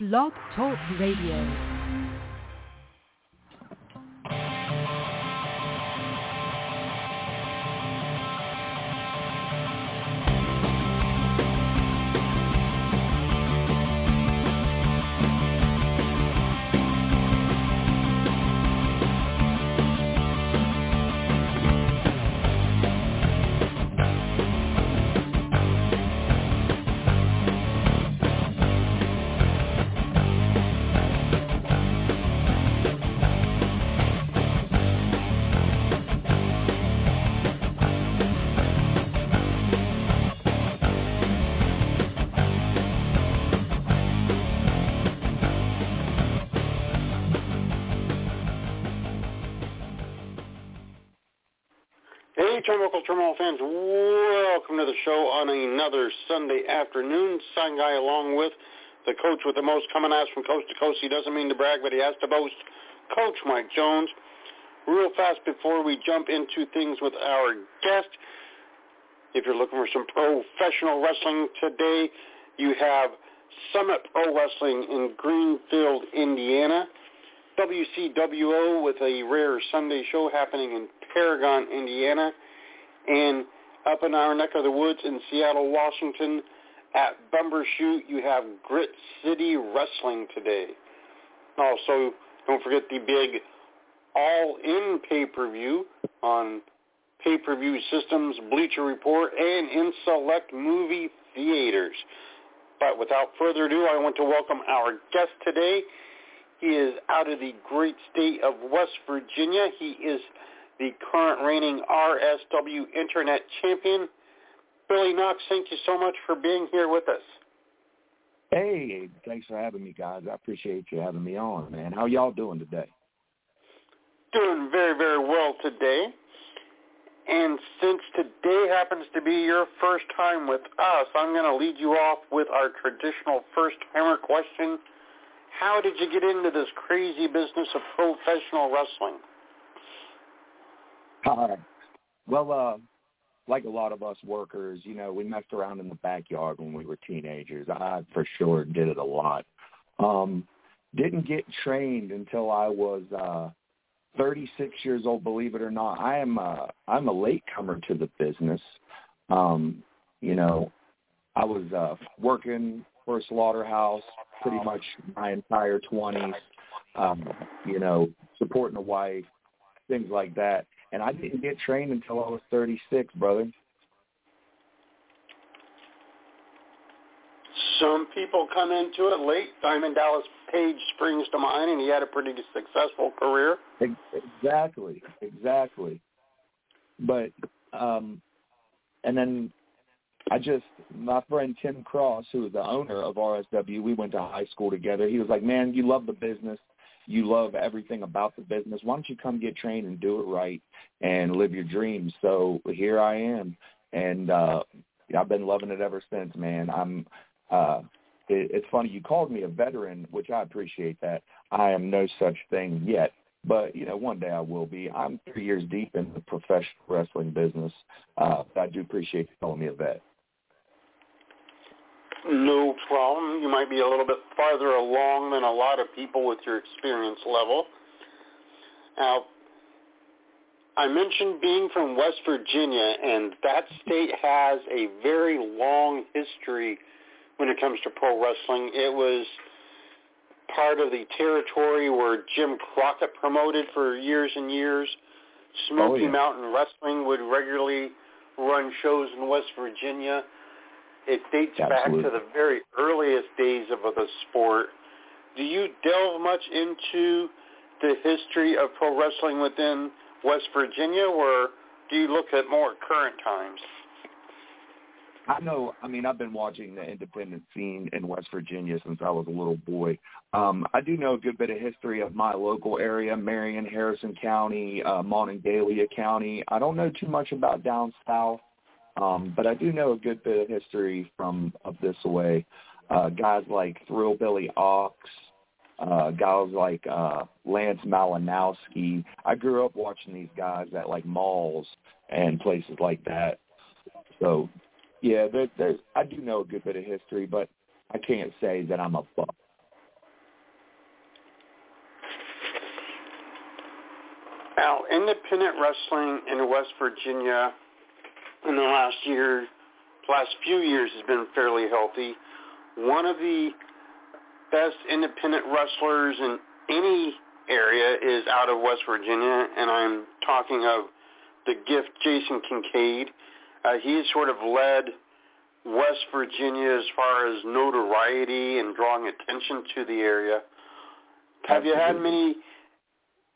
Blog Talk Radio. Turmoil fans, welcome to the show on another Sunday afternoon. Guy along with the coach with the most coming at us from coast to coast. He doesn't mean to brag, but he has to boast. Coach Mike Jones. Real fast before we jump into things with our guest, if you're looking for some professional wrestling today, you have Summit Pro Wrestling in Greenfield, Indiana. WCWO with a rare Sunday show happening in Paragon, Indiana. And up in our neck of the woods in Seattle, Washington, at Bumbershoot, you have Grit City Wrestling today. Also, don't forget the big all-in pay-per-view on pay-per-view systems, Bleacher Report, and in select movie theaters. But without further ado, I want to welcome our guest today. He is out of the great state of West Virginia. He is the current reigning RSW Internet Champion. Billy Knoxx, thank you so much for being here with us. Hey, thanks for having me, guys. I appreciate you having me on, man. How y'all doing today? Doing very, very well today. And since today happens to be your first time with us, I'm going to lead you off with our traditional first-timer question. How did you get into this crazy business of professional wrestling? Uh, well, uh, like a lot of us workers, you know, we messed around in the backyard when we were teenagers. I for sure did it a lot. Um, didn't get trained until I was uh 36 years old, believe it or not. I am uh I'm a latecomer to the business. Um, you know, I was uh working for a slaughterhouse pretty much my entire 20s. Um, you know, supporting a wife, things like that and I didn't get trained until I was 36, brother. Some people come into it late. Diamond Dallas Page springs to mind, and he had a pretty successful career. Exactly, exactly. But um, and then I just my friend Tim Cross, who is the owner of RSW, we went to high school together. He was like, "Man, you love the business you love everything about the business. Why don't you come get trained and do it right and live your dreams? So here I am, and uh, I've been loving it ever since, man. I'm. Uh, it, it's funny you called me a veteran, which I appreciate that. I am no such thing yet, but you know, one day I will be. I'm three years deep in the professional wrestling business. Uh, but I do appreciate you calling me a vet. No problem. You might be a little bit farther along than a lot of people with your experience level. Now, I mentioned being from West Virginia, and that state has a very long history when it comes to pro wrestling. It was part of the territory where Jim Crockett promoted for years and years. Oh, Smoky oh, yeah. Mountain Wrestling would regularly run shows in West Virginia. It dates Absolutely. back to the very earliest days of the sport. Do you delve much into the history of pro wrestling within West Virginia, or do you look at more current times? I know. I mean, I've been watching the independent scene in West Virginia since I was a little boy. Um, I do know a good bit of history of my local area, Marion, Harrison County, uh, Monongalia County. I don't know too much about down south. Um, but I do know a good bit of history from of this way. Uh, guys like Thrill Billy Ox, uh, guys like uh, Lance Malinowski. I grew up watching these guys at like malls and places like that. So, yeah, there, there's I do know a good bit of history, but I can't say that I'm a buck. Now, independent wrestling in West Virginia in the last year, last few years has been fairly healthy. One of the best independent wrestlers in any area is out of West Virginia, and I'm talking of the gift Jason Kincaid. Uh, he has sort of led West Virginia as far as notoriety and drawing attention to the area. Have you had many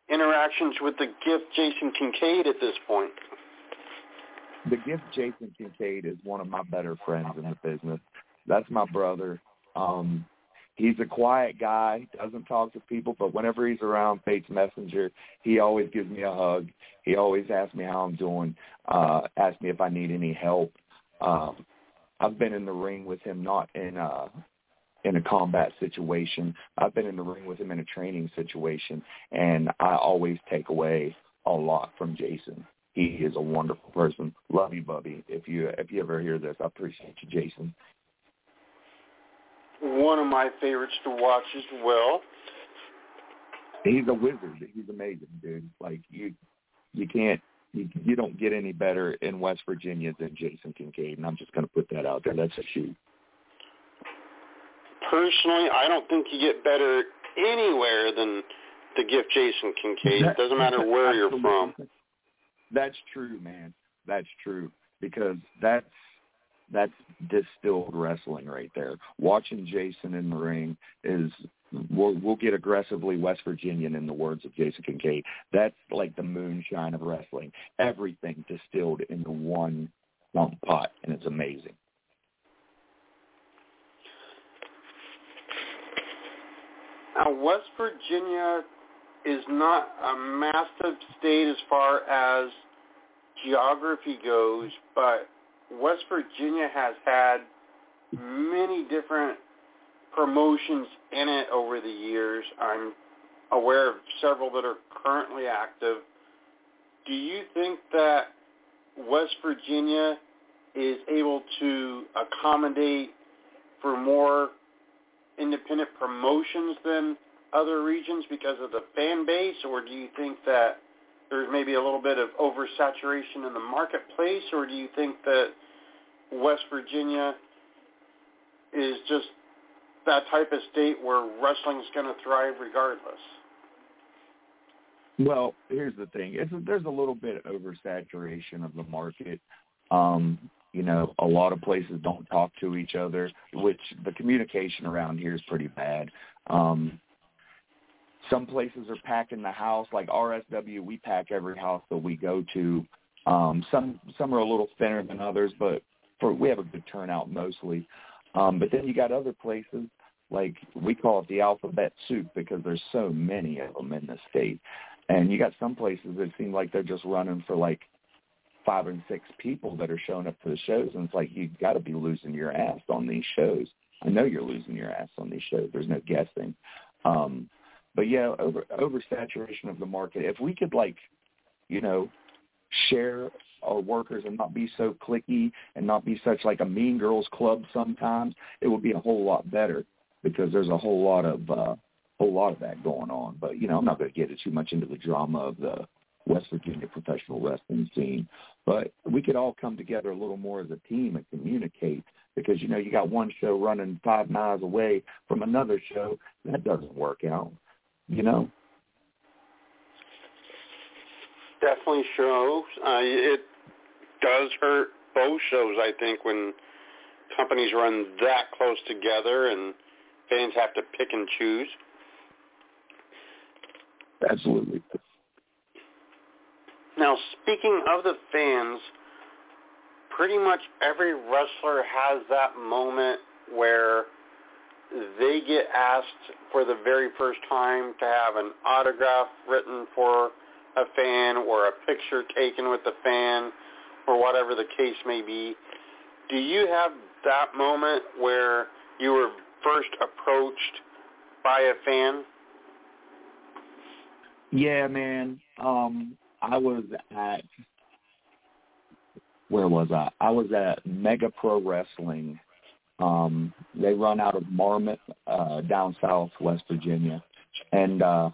interactions with the gift Jason Kincaid at this point? The gift Jason Kincaid is one of my better friends in the business. That's my brother. Um, he's a quiet guy, doesn't talk to people, but whenever he's around Fate's Messenger, he always gives me a hug. He always asks me how I'm doing, uh, asks me if I need any help. Um, I've been in the ring with him, not in uh in a combat situation. I've been in the ring with him in a training situation, and I always take away a lot from Jason. He is a wonderful person. Love you, Bubby. If you if you ever hear this, I appreciate you, Jason. One of my favorites to watch as well. He's a wizard. He's amazing, dude. Like you, you can't you, you don't get any better in West Virginia than Jason Kincaid, and I'm just going to put that out there. That's a shoot. Personally, I don't think you get better anywhere than the gift Jason Kincaid. It doesn't matter where you're from. That's true, man. That's true because that's that's distilled wrestling right there. Watching Jason in the ring is we'll, we'll get aggressively West Virginian in the words of Jason Kincaid. That's like the moonshine of wrestling. Everything distilled into one lump pot, and it's amazing. Now, West Virginia is not a massive state as far as geography goes, but West Virginia has had many different promotions in it over the years. I'm aware of several that are currently active. Do you think that West Virginia is able to accommodate for more independent promotions than other regions because of the fan base, or do you think that there's maybe a little bit of oversaturation in the marketplace, or do you think that West Virginia is just that type of state where wrestling is going to thrive regardless? Well, here's the thing: it's there's a little bit of oversaturation of the market. Um, you know, a lot of places don't talk to each other, which the communication around here is pretty bad. Um, some places are packing the house, like RSW. We pack every house that we go to. Um, some some are a little thinner than others, but for we have a good turnout mostly. Um, but then you got other places like we call it the alphabet soup because there's so many of them in the state. And you got some places that seem like they're just running for like five and six people that are showing up to the shows, and it's like you've got to be losing your ass on these shows. I know you're losing your ass on these shows. There's no guessing. Um, but yeah, over oversaturation of the market. If we could like, you know, share our workers and not be so clicky and not be such like a mean girls club sometimes, it would be a whole lot better because there's a whole lot of uh whole lot of that going on. But you know, I'm not going to get too much into the drama of the West Virginia professional wrestling scene. But we could all come together a little more as a team and communicate because you know you got one show running five miles away from another show that doesn't work out. You know. Definitely shows. Uh, it does hurt both shows, I think, when companies run that close together and fans have to pick and choose. Absolutely. Now, speaking of the fans, pretty much every wrestler has that moment where they get asked for the very first time to have an autograph written for a fan or a picture taken with the fan or whatever the case may be. Do you have that moment where you were first approached by a fan? Yeah, man. Um, I was at where was I? I was at Mega Pro Wrestling. Um, they run out of Marmet, uh, down south, West Virginia, and uh,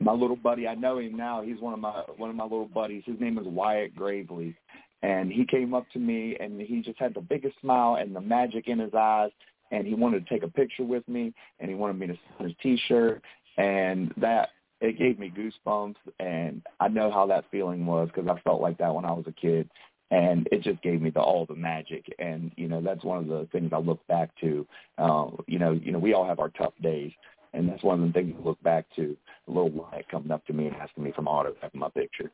my little buddy. I know him now. He's one of my one of my little buddies. His name is Wyatt Gravely, and he came up to me and he just had the biggest smile and the magic in his eyes, and he wanted to take a picture with me, and he wanted me to sign his T-shirt, and that it gave me goosebumps, and I know how that feeling was because I felt like that when I was a kid, and it just gave me the all the magic, and you know that's one of the things I look back to. Uh, you know, you know we all have our tough days, and that's one of the things I look back to. A little Wyatt coming up to me and asking me for autograph my picture.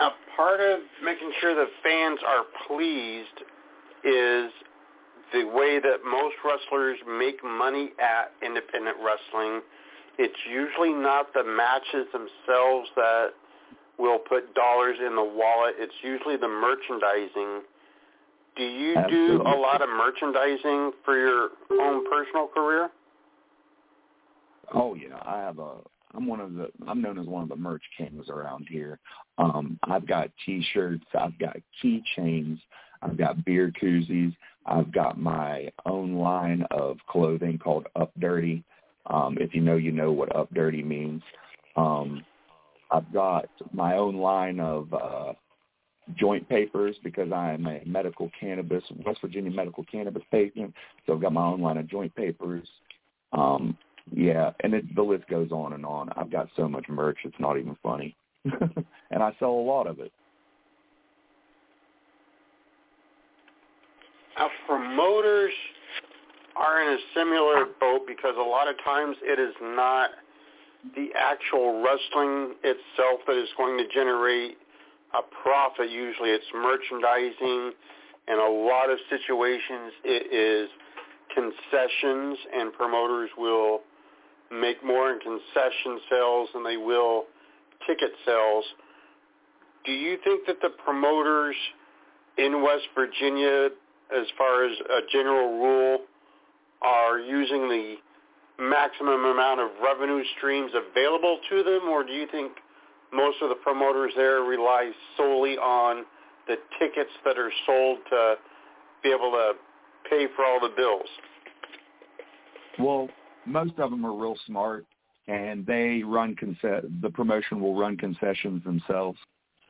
A part of making sure the fans are pleased is the way that most wrestlers make money at independent wrestling. It's usually not the matches themselves that will put dollars in the wallet. It's usually the merchandising. Do you Absolutely. do a lot of merchandising for your own personal career? Oh yeah, I have a. I'm one of the. I'm known as one of the merch kings around here. Um, I've got T-shirts. I've got keychains. I've got beer koozies. I've got my own line of clothing called Up Dirty. Um, if you know, you know what Up Dirty means. Um, I've got my own line of uh, joint papers because I'm a medical cannabis, West Virginia medical cannabis patient. So I've got my own line of joint papers. Um, yeah, and it, the list goes on and on. I've got so much merch, it's not even funny. and I sell a lot of it. Now, promoters are in a similar boat because a lot of times it is not the actual wrestling itself that is going to generate a profit. Usually it's merchandising. In a lot of situations it is concessions and promoters will make more in concession sales than they will ticket sales. Do you think that the promoters in West Virginia as far as a general rule, are using the maximum amount of revenue streams available to them, or do you think most of the promoters there rely solely on the tickets that are sold to be able to pay for all the bills? Well, most of them are real smart, and they run conce- the promotion will run concessions themselves,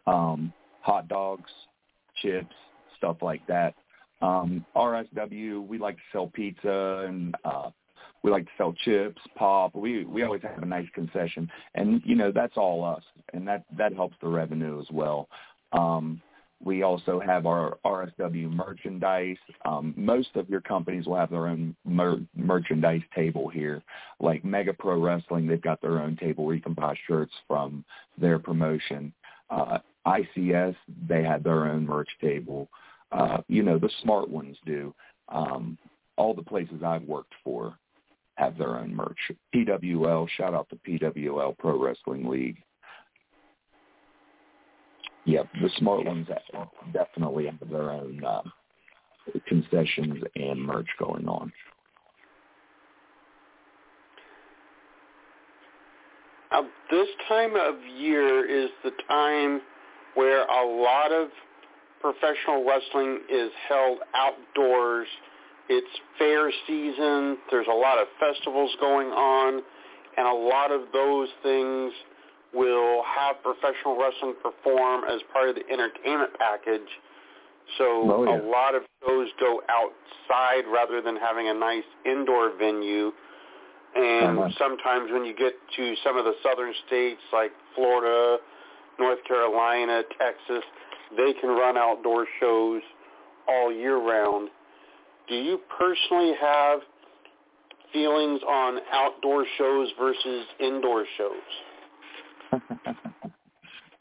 um, hot dogs, chips, stuff like that. Um, RSW, we like to sell pizza and uh, we like to sell chips, pop. We we always have a nice concession, and you know that's all us, and that that helps the revenue as well. Um, we also have our RSW merchandise. Um, most of your companies will have their own mer- merchandise table here, like Mega Pro Wrestling. They've got their own table where you can buy shirts from their promotion. Uh, ICS, they had their own merch table uh, you know, the smart ones do. Um, all the places I've worked for have their own merch. PWL, shout out to PWL Pro Wrestling League. Yep, the smart ones definitely have their own um, concessions and merch going on. Now, this time of year is the time where a lot of professional wrestling is held outdoors. It's fair season. There's a lot of festivals going on, and a lot of those things will have professional wrestling perform as part of the entertainment package. So oh, yeah. a lot of shows go outside rather than having a nice indoor venue. And uh-huh. sometimes when you get to some of the southern states like Florida, North Carolina, Texas, they can run outdoor shows all year round. Do you personally have feelings on outdoor shows versus indoor shows?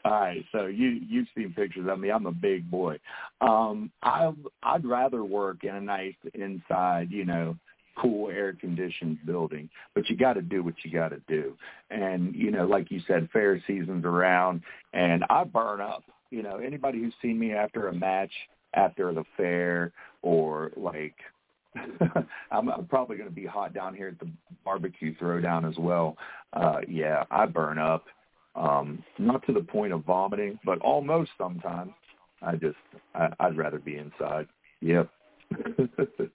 All right, so you you've seen pictures of me. I'm a big boy. Um, I I'd rather work in a nice inside, you know, cool air conditioned building. But you got to do what you got to do. And you know, like you said, fair season's around, and I burn up you know, anybody who's seen me after a match, after the fair, or like, I'm, I'm probably going to be hot down here at the barbecue throwdown as well. Uh, yeah, I burn up. Um, not to the point of vomiting, but almost sometimes. I just, I, I'd rather be inside. Yep.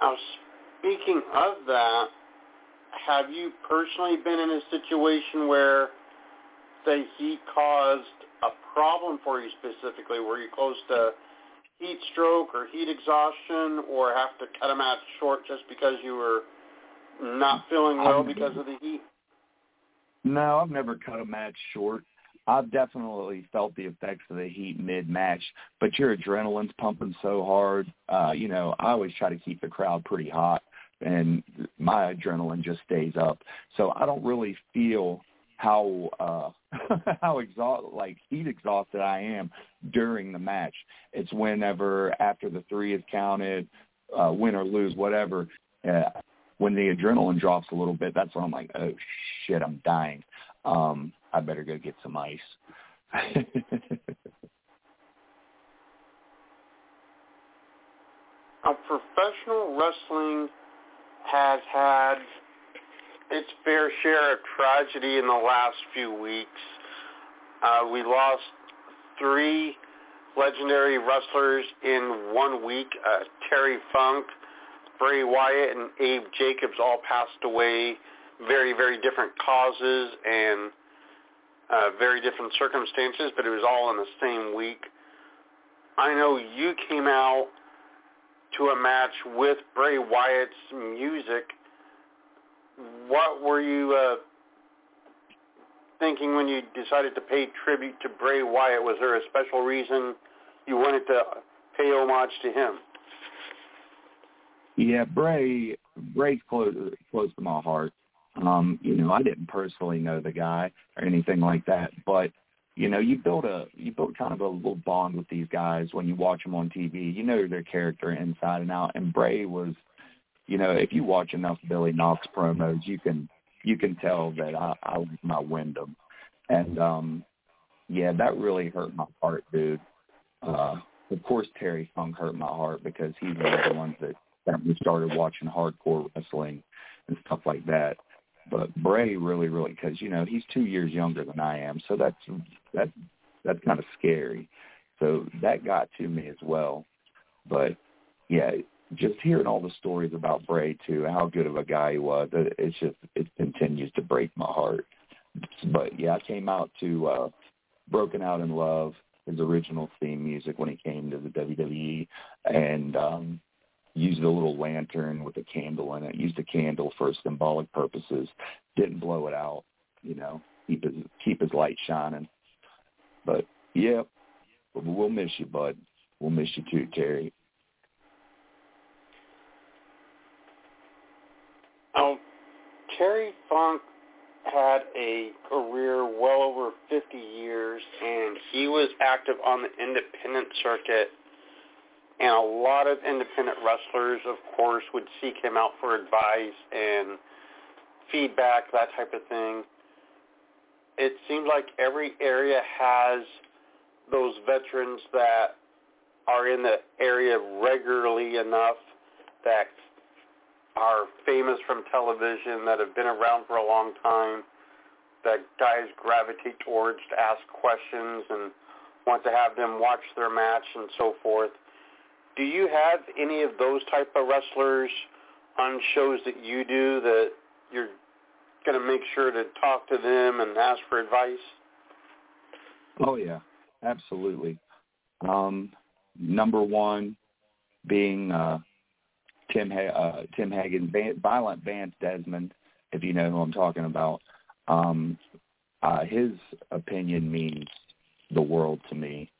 Now, speaking of that, have you personally been in a situation where the heat caused a problem for you specifically? Were you close to heat stroke or heat exhaustion or have to cut a match short just because you were not feeling well because of the heat? No, I've never cut a match short. I've definitely felt the effects of the heat mid-match, but your adrenaline's pumping so hard. Uh, you know, I always try to keep the crowd pretty hot, and my adrenaline just stays up. So I don't really feel how uh how exhaust like heat exhausted I am during the match. It's whenever after the three is counted, uh win or lose, whatever, uh, when the adrenaline drops a little bit, that's when I'm like, oh shit, I'm dying. Um, I better go get some ice. now, professional wrestling has had its fair share of tragedy in the last few weeks. Uh, we lost three legendary wrestlers in one week. Uh, Terry Funk, Bray Wyatt, and Abe Jacobs all passed away. Very, very different causes and uh, very different circumstances, but it was all in the same week. I know you came out to a match with Bray Wyatt's music what were you uh, thinking when you decided to pay tribute to Bray Wyatt? Was there a special reason you wanted to pay homage to him? Yeah, Bray Bray's close close to my heart. Um, you know, I didn't personally know the guy or anything like that, but you know, you build a you build kind of a little bond with these guys when you watch them on TV. You know their character inside and out, and Bray was you know, if you watch enough Billy Knoxx promos, you can you can tell that I, I was my Windham, and um, yeah, that really hurt my heart, dude. Uh, of course, Terry Funk hurt my heart because he's one of the ones that me started watching hardcore wrestling and stuff like that. But Bray really, really, because you know he's two years younger than I am, so that's that that's kind of scary. So that got to me as well. But yeah, just hearing all the stories about Bray too, how good of a guy he was, it's just it continues to break my heart. But yeah, I came out to uh Broken Out in Love, his original theme music when he came to the WWE and um used a little lantern with a candle in it, used a candle for symbolic purposes, didn't blow it out, you know, keep his keep his light shining. But yeah, we'll miss you, bud. We'll miss you too, Terry. Um, Terry Funk had a career well over 50 years, and he was active on the independent circuit. And a lot of independent wrestlers, of course, would seek him out for advice and feedback, that type of thing. It seems like every area has those veterans that are in the area regularly enough that are famous from television that have been around for a long time that guys gravitate towards to ask questions and want to have them watch their match and so forth. Do you have any of those type of wrestlers on shows that you do that you're going to make sure to talk to them and ask for advice? Oh yeah, absolutely. Um, number one being uh, Tim uh, Tim Hagen, Violent Vance Desmond, if you know who I'm talking about. Um, uh, his opinion means the world to me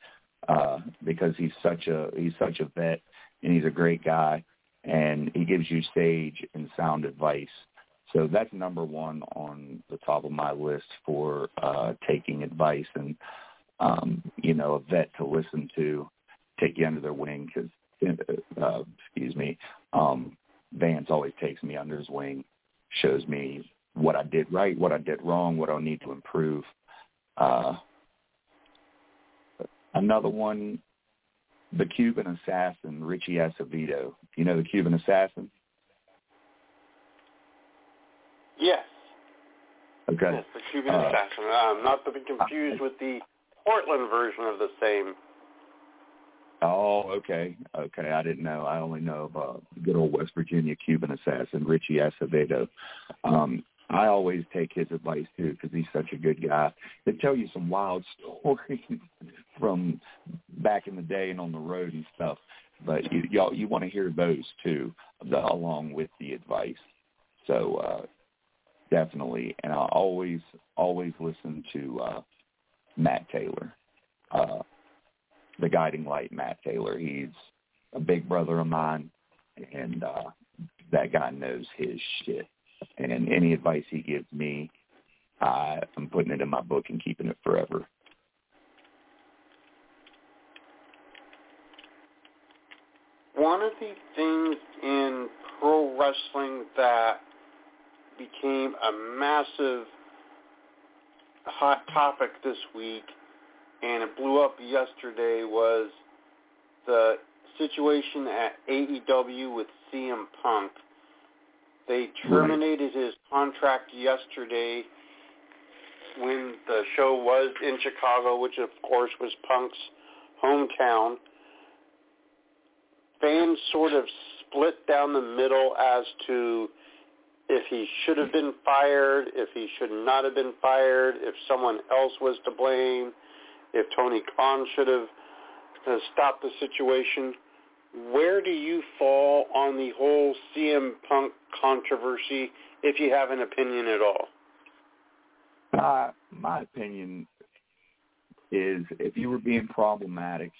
uh, because he's such a he's such a vet and he's a great guy and he gives you stage and sound advice. So that's number one on the top of my list for uh, taking advice and um, you know a vet to listen to, take you under their wing because uh, excuse me, um, Vance always takes me under his wing, shows me what I did right, what I did wrong, what I need to improve. Uh, another one, the Cuban assassin, Richie Acevedo. You know the Cuban assassin? Yes. Okay. Yes, the Cuban uh, assassin. Um, not to be confused with the Portland version of the same. Oh, okay, okay. I didn't know. I only know of uh, good old West Virginia Cuban assassin Richie Acevedo. Um, I always take his advice too because he's such a good guy. They tell you some wild stories from back in the day and on the road and stuff. But you y'all you want to hear those too, the, along with the advice. So uh, definitely, and I always always listen to uh, Matt Taylor. Uh, the guiding light, Matt Taylor. He's a big brother of mine, and uh, that guy knows his shit. And any advice he gives me, I, I'm putting it in my book and keeping it forever. One of the things in pro wrestling that became a massive hot topic this week and it blew up yesterday was the situation at AEW with CM Punk. They terminated his contract yesterday when the show was in Chicago, which of course was Punk's hometown. Fans sort of split down the middle as to if he should have been fired, if he should not have been fired, if someone else was to blame if Tony Khan should have uh, stopped the situation. Where do you fall on the whole CM Punk controversy, if you have an opinion at all? Uh, my opinion is if you were being problematic,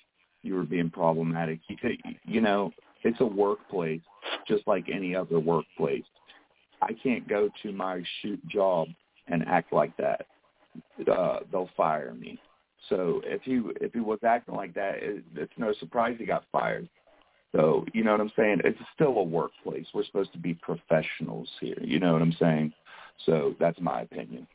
you were being problematic. You could, you know, it's a workplace just like any other workplace. I can't go to my shoot job and act like that. Uh, they'll fire me. So if he if he was acting like that, it, it's no surprise he got fired. So you know what I'm saying? It's still a workplace. We're supposed to be professionals here. You know what I'm saying? So that's my opinion.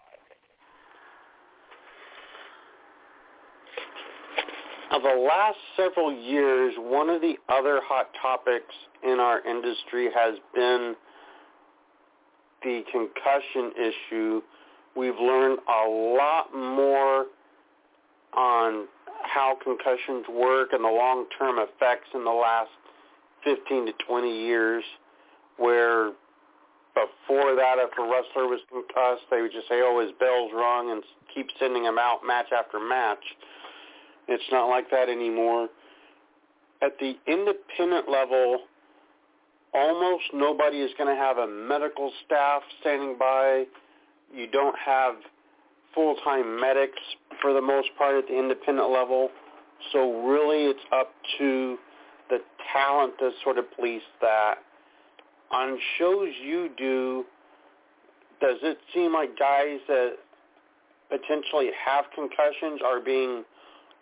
Of the last several years, one of the other hot topics in our industry has been the concussion issue. We've learned a lot more on how concussions work and the long-term effects in the last 15 to 20 years where before that if a wrestler was concussed they would just say oh his bell's rung and keep sending him out match after match. It's not like that anymore. At the independent level almost nobody is going to have a medical staff standing by. You don't have full-time medics for the most part at the independent level. So really it's up to the talent to sort of police that. On shows you do, does it seem like guys that potentially have concussions are being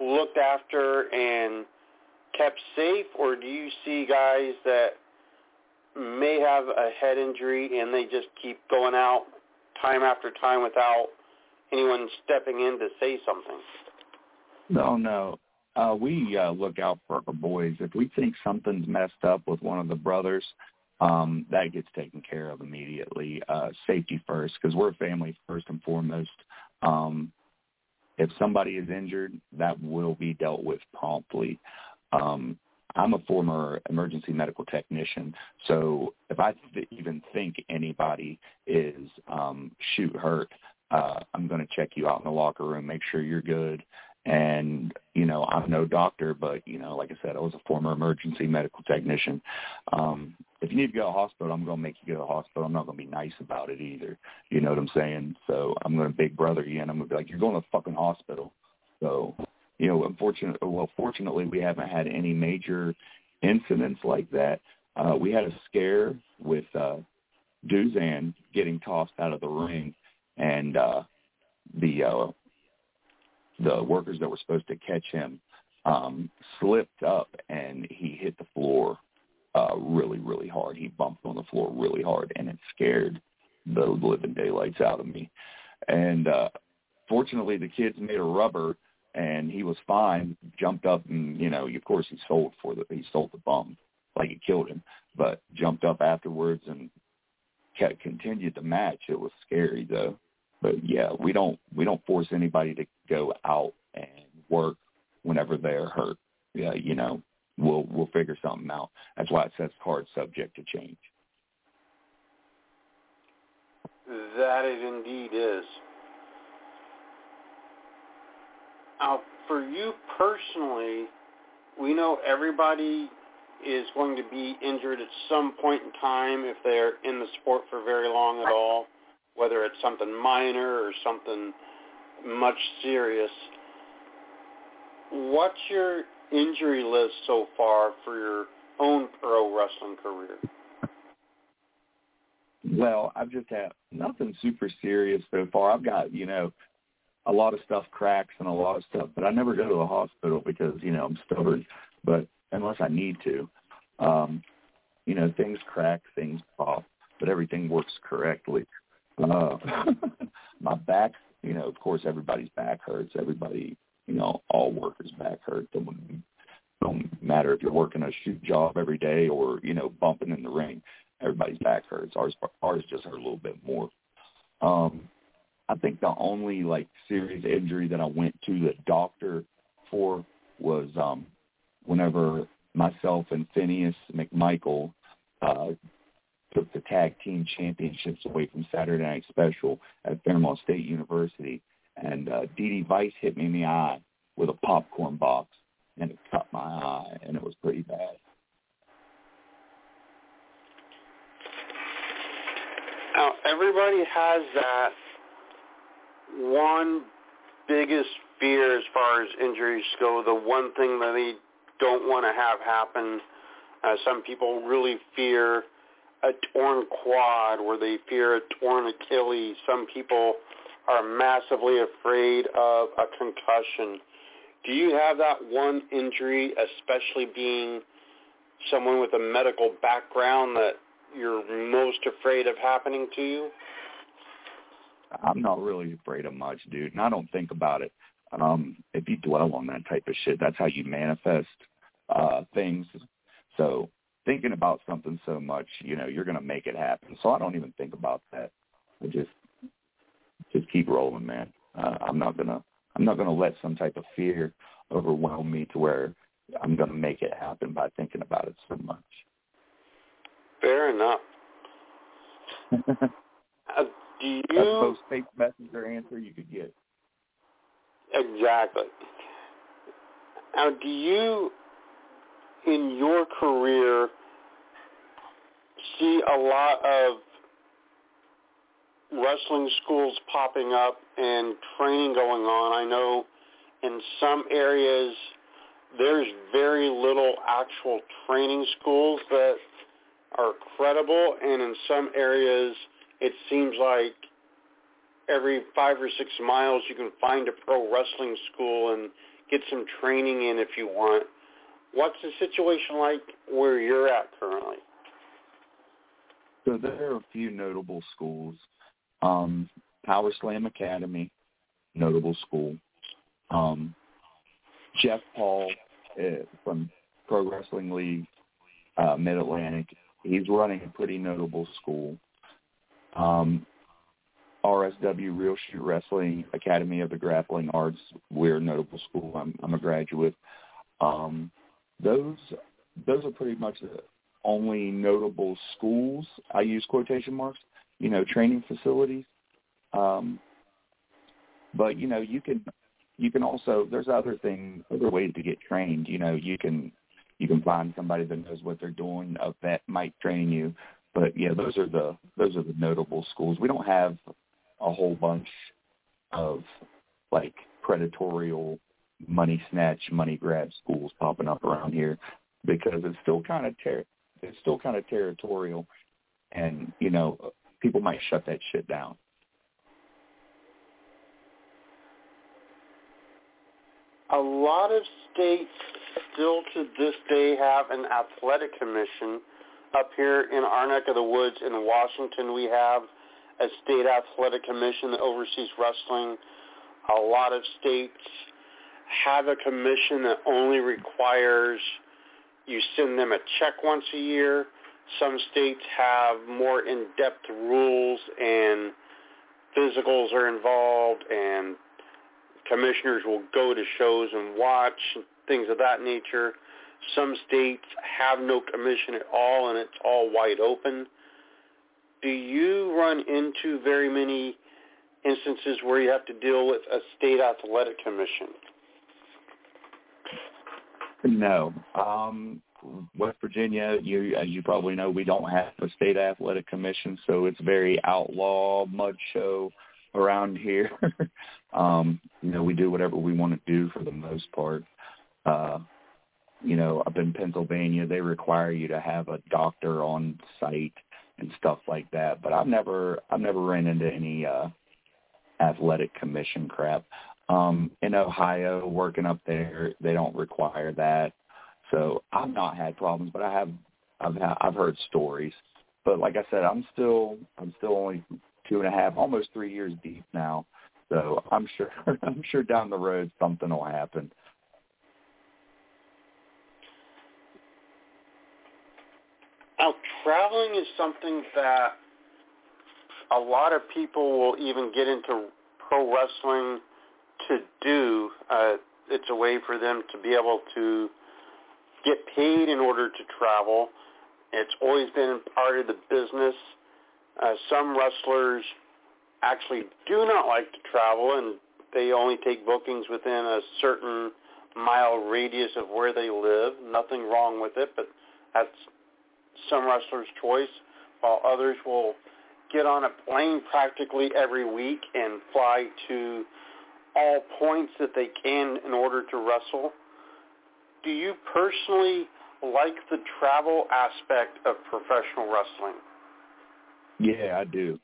looked after and kept safe, or do you see guys that may have a head injury and they just keep going out time after time without anyone stepping in to say something. No, no. Uh, we uh, look out for our boys. If we think something's messed up with one of the brothers, um, that gets taken care of immediately. Uh, safety first, because we're family first and foremost. Um, if somebody is injured, that will be dealt with promptly. Um, I'm a former emergency medical technician, so if I th- even think anybody is um, shoot hurt, uh, I'm going to check you out in the locker room, make sure you're good. And, you know, I'm no doctor, but, you know, like I said, I was a former emergency medical technician. Um, if you need to go to the hospital, I'm going to make you go to the hospital. I'm not going to be nice about it either. You know what I'm saying? So I'm going to big brother you and I'm going to be like, you're going to the fucking hospital. So, you know, unfortunately, well, fortunately, we haven't had any major incidents like that. Uh, we had a scare with uh, Duzan getting tossed out of the ring and uh, the uh, the workers that were supposed to catch him um, slipped up and he hit the floor uh, really, really hard. He bumped on the floor really hard, and it scared the living daylights out of me. And uh, fortunately, the kids made a rubber, and he was fine. Jumped up, and you know, of course, he sold for the he sold the bum like it killed him, but jumped up afterwards and kept continued the match. It was scary though but yeah, we don't we don't force anybody to go out and work whenever they're hurt. Yeah, you know, we'll we'll figure something out. That's why it says card subject to change. That it indeed is. Now, for you personally, we know everybody is going to be injured at some point in time if they're in the sport for very long at all, whether it's something minor or something much serious. What's your injury list so far for your own pro wrestling career? Well, I've just had nothing super serious so far. I've got, you know, a lot of stuff cracks and a lot of stuff, but I never go to the hospital because, you know, I'm stubborn. But unless I need to, um, you know, things crack, things pop, but everything works correctly. Uh, my back, you know, of course, everybody's back hurts. Everybody, you know, all workers' back hurts. Don't, don't matter if you're working a shoot job every day or you know bumping in the ring. Everybody's back hurts. Ours, ours just hurt a little bit more. Um, I think the only like serious injury that I went to the doctor for was um whenever myself and Phineas McMichael uh took the tag team championships away from Saturday Night Special at Fairmont State University and uh Dee Dee Vice hit me in the eye with a popcorn box and it cut my eye and it was pretty bad. Now everybody has that one biggest fear as far as injuries go, the one thing that they don't want to have happen. Uh, some people really fear a torn quad where they fear a torn Achilles. Some people are massively afraid of a concussion. Do you have that one injury, especially being someone with a medical background that you're most afraid of happening to you? I'm not really afraid of much, dude, and I don't think about it. Um, if you dwell on that type of shit, that's how you manifest uh things. So thinking about something so much, you know, you're gonna make it happen. So I don't even think about that. I just just keep rolling, man. Uh, I'm not gonna I'm not gonna let some type of fear overwhelm me to where I'm gonna make it happen by thinking about it so much. Fair enough. uh, do you? That's the most fake messenger answer you could get. Exactly. Now, do you, in your career, see a lot of wrestling schools popping up and training going on? I know in some areas there's very little actual training schools that are credible, and in some areas it seems like every five or six miles you can find a pro wrestling school and get some training in if you want. What's the situation like where you're at currently? So there are a few notable schools. Um, Power Slam Academy, notable school. Um, Jeff Paul uh, from Pro Wrestling League, uh, Mid Atlantic. He's running a pretty notable school. Um, RSW Real Shoot Wrestling Academy of the Grappling Arts. We're a notable school. I'm, I'm a graduate. Um, those those are pretty much the only notable schools. I use quotation marks. You know, training facilities. Um, but you know, you can you can also there's other things, other ways to get trained. You know, you can you can find somebody that knows what they're doing. Vet might train you. But yeah, those are the those are the notable schools. We don't have a whole bunch of like predatorial money snatch, money grab schools popping up around here because it's still kind of ter- it's still kind of territorial, and you know people might shut that shit down. A lot of states still to this day have an athletic commission. Up here in our neck of the woods in Washington, we have a state athletic commission that oversees wrestling. A lot of states have a commission that only requires you send them a check once a year. Some states have more in-depth rules and physicals are involved and commissioners will go to shows and watch things of that nature. Some states have no commission at all, and it's all wide open. Do you run into very many instances where you have to deal with a state athletic commission? No. Um, West Virginia, you as you probably know, we don't have a state athletic commission, so it's very outlaw mud show around here. um, you know, we do whatever we want to do for the most part. Uh, you know, up in Pennsylvania, they require you to have a doctor on site and stuff like that. But I've never, I've never ran into any uh, athletic commission crap. Um, in Ohio, working up there, they don't require that. So I've not had problems, but I have, I've, ha- I've heard stories. But like I said, I'm still, I'm still only two and a half, almost three years deep now. So I'm sure, I'm sure down the road something will happen. Now, traveling is something that a lot of people will even get into pro wrestling to do. Uh, it's a way for them to be able to get paid in order to travel. It's always been part of the business. Uh, some wrestlers actually do not like to travel, and they only take bookings within a certain mile radius of where they live. Nothing wrong with it, but that's some wrestlers' choice, while others will get on a plane practically every week and fly to all points that they can in order to wrestle. Do you personally like the travel aspect of professional wrestling? Yeah, I do.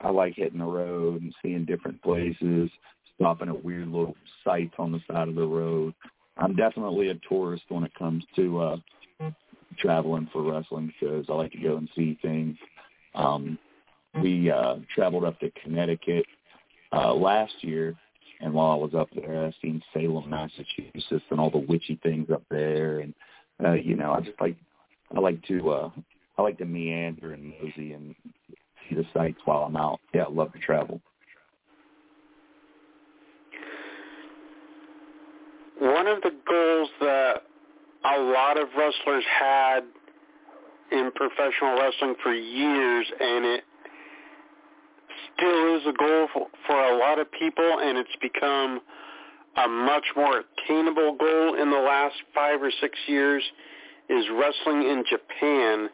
I like hitting the road and seeing different places, stopping at weird little sites on the side of the road. I'm definitely a tourist when it comes to uh traveling for wrestling shows. I like to go and see things. Um we uh traveled up to Connecticut uh last year and while I was up there I seen Salem, Massachusetts and all the witchy things up there and uh you know, I just like I like to uh I like to meander and mosey and see the sights while I'm out. Yeah, I love to travel. One of the goals that a lot of wrestlers had in professional wrestling for years, and it still is a goal for, for a lot of people, and it's become a much more attainable goal in the last five or six years, is wrestling in Japan.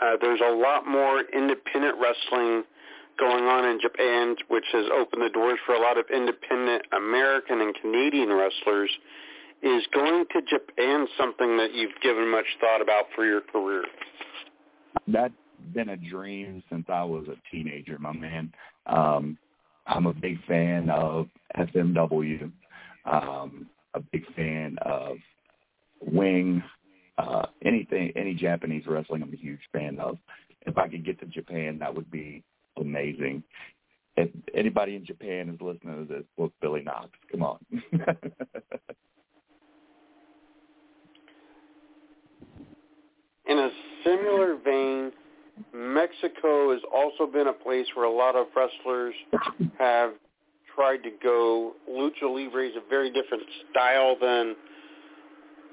Uh, there's a lot more independent wrestling going on in Japan, which has opened the doors for a lot of independent American and Canadian wrestlers. Is going to Japan something that you've given much thought about for your career? That's been a dream since I was a teenager, my man. Um, I'm a big fan of FMW. Um, a big fan of Wing. Uh, anything, any Japanese wrestling, I'm a huge fan of. If I could get to Japan, that would be amazing. If anybody in Japan is listening to this, book Billy Knoxx. Come on. in a similar vein, Mexico has also been a place where a lot of wrestlers have tried to go. Lucha Libre is a very different style than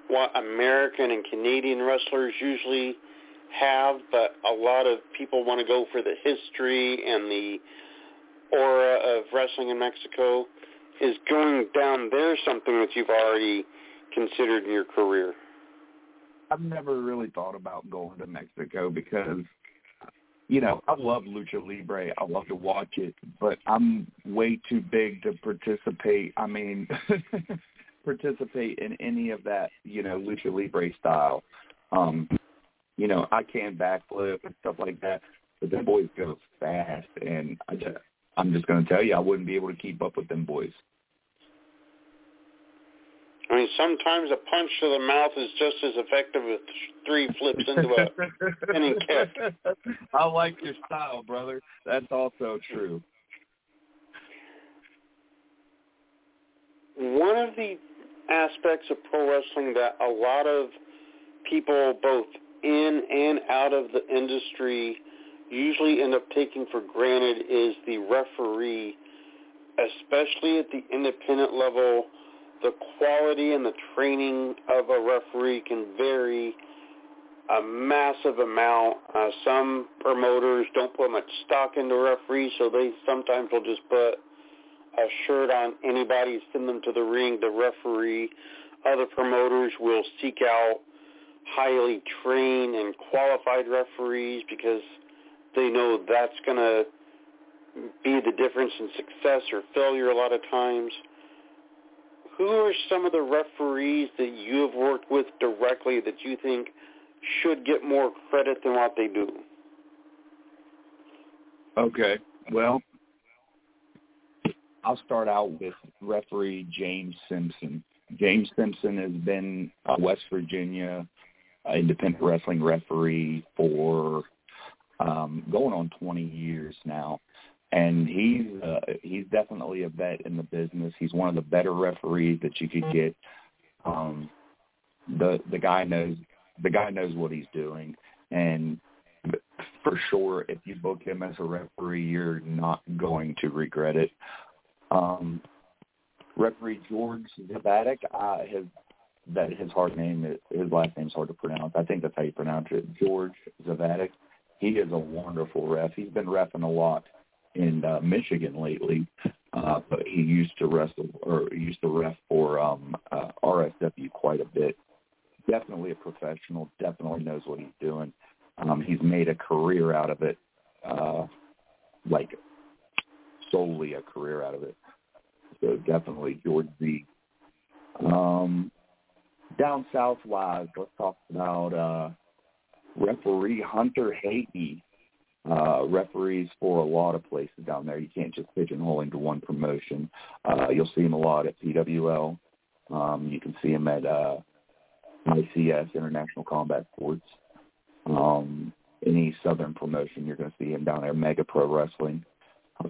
what American and Canadian wrestlers usually have, but a lot of people want to go for the history and the aura of wrestling in Mexico. Is going down there something that you've already considered in your career? I've never really thought about going to Mexico because you know, I love lucha libre. I love to watch it, but I'm way too big to participate. I mean, participate in any of that, you know, lucha libre style. Um, you know, I can backflip and stuff like that, but them boys go fast, and I just, I'm just going to tell you, I wouldn't be able to keep up with them boys. I mean, sometimes a punch to the mouth is just as effective as three flips into a inning kick. I like your style, brother. That's also true. One of the aspects of pro wrestling that a lot of people, both in and out of the industry, usually end up taking for granted is the referee, especially at the independent level the quality and the training of a referee can vary a massive amount. Uh, some promoters don't put much stock into referees, so they sometimes will just put a shirt on anybody, send them to the ring, the referee. Other promoters will seek out highly trained and qualified referees because they know that's going to be the difference in success or failure a lot of times. Who are some of the referees that you have worked with directly that you think should get more credit than what they do? Okay. Well, I'll start out with referee James Simpson. James Simpson has been a West Virginia independent wrestling referee for um, going on 20 years now, and he's uh, he's definitely a vet in the business. He's one of the better referees that you could get. Um, the the guy knows the guy knows what he's doing, and for sure, if you book him as a referee, you're not going to regret it. Um, referee George Zavatic uh, has that his hard name his last name's hard to pronounce. I think that's how you pronounce it. George Zavatic. He is a wonderful ref. He's been refing a lot in uh, Michigan lately, uh, but he used to wrestle or used to ref for um, uh, RSW quite a bit. Definitely a professional. Definitely knows what he's doing. Um, he's made a career out of it, uh, like solely a career out of it. So definitely George Z. Um, down south wise, let's talk about uh, referee Hunter Hagee. Uh, referees for a lot of places down there. You can't just pigeonhole into one promotion. Uh, you'll see him a lot at PWL. Um, you can see him at uh, ICS, International Combat Sports. Um, any Southern promotion, you're going to see him down there. Mega Pro Wrestling.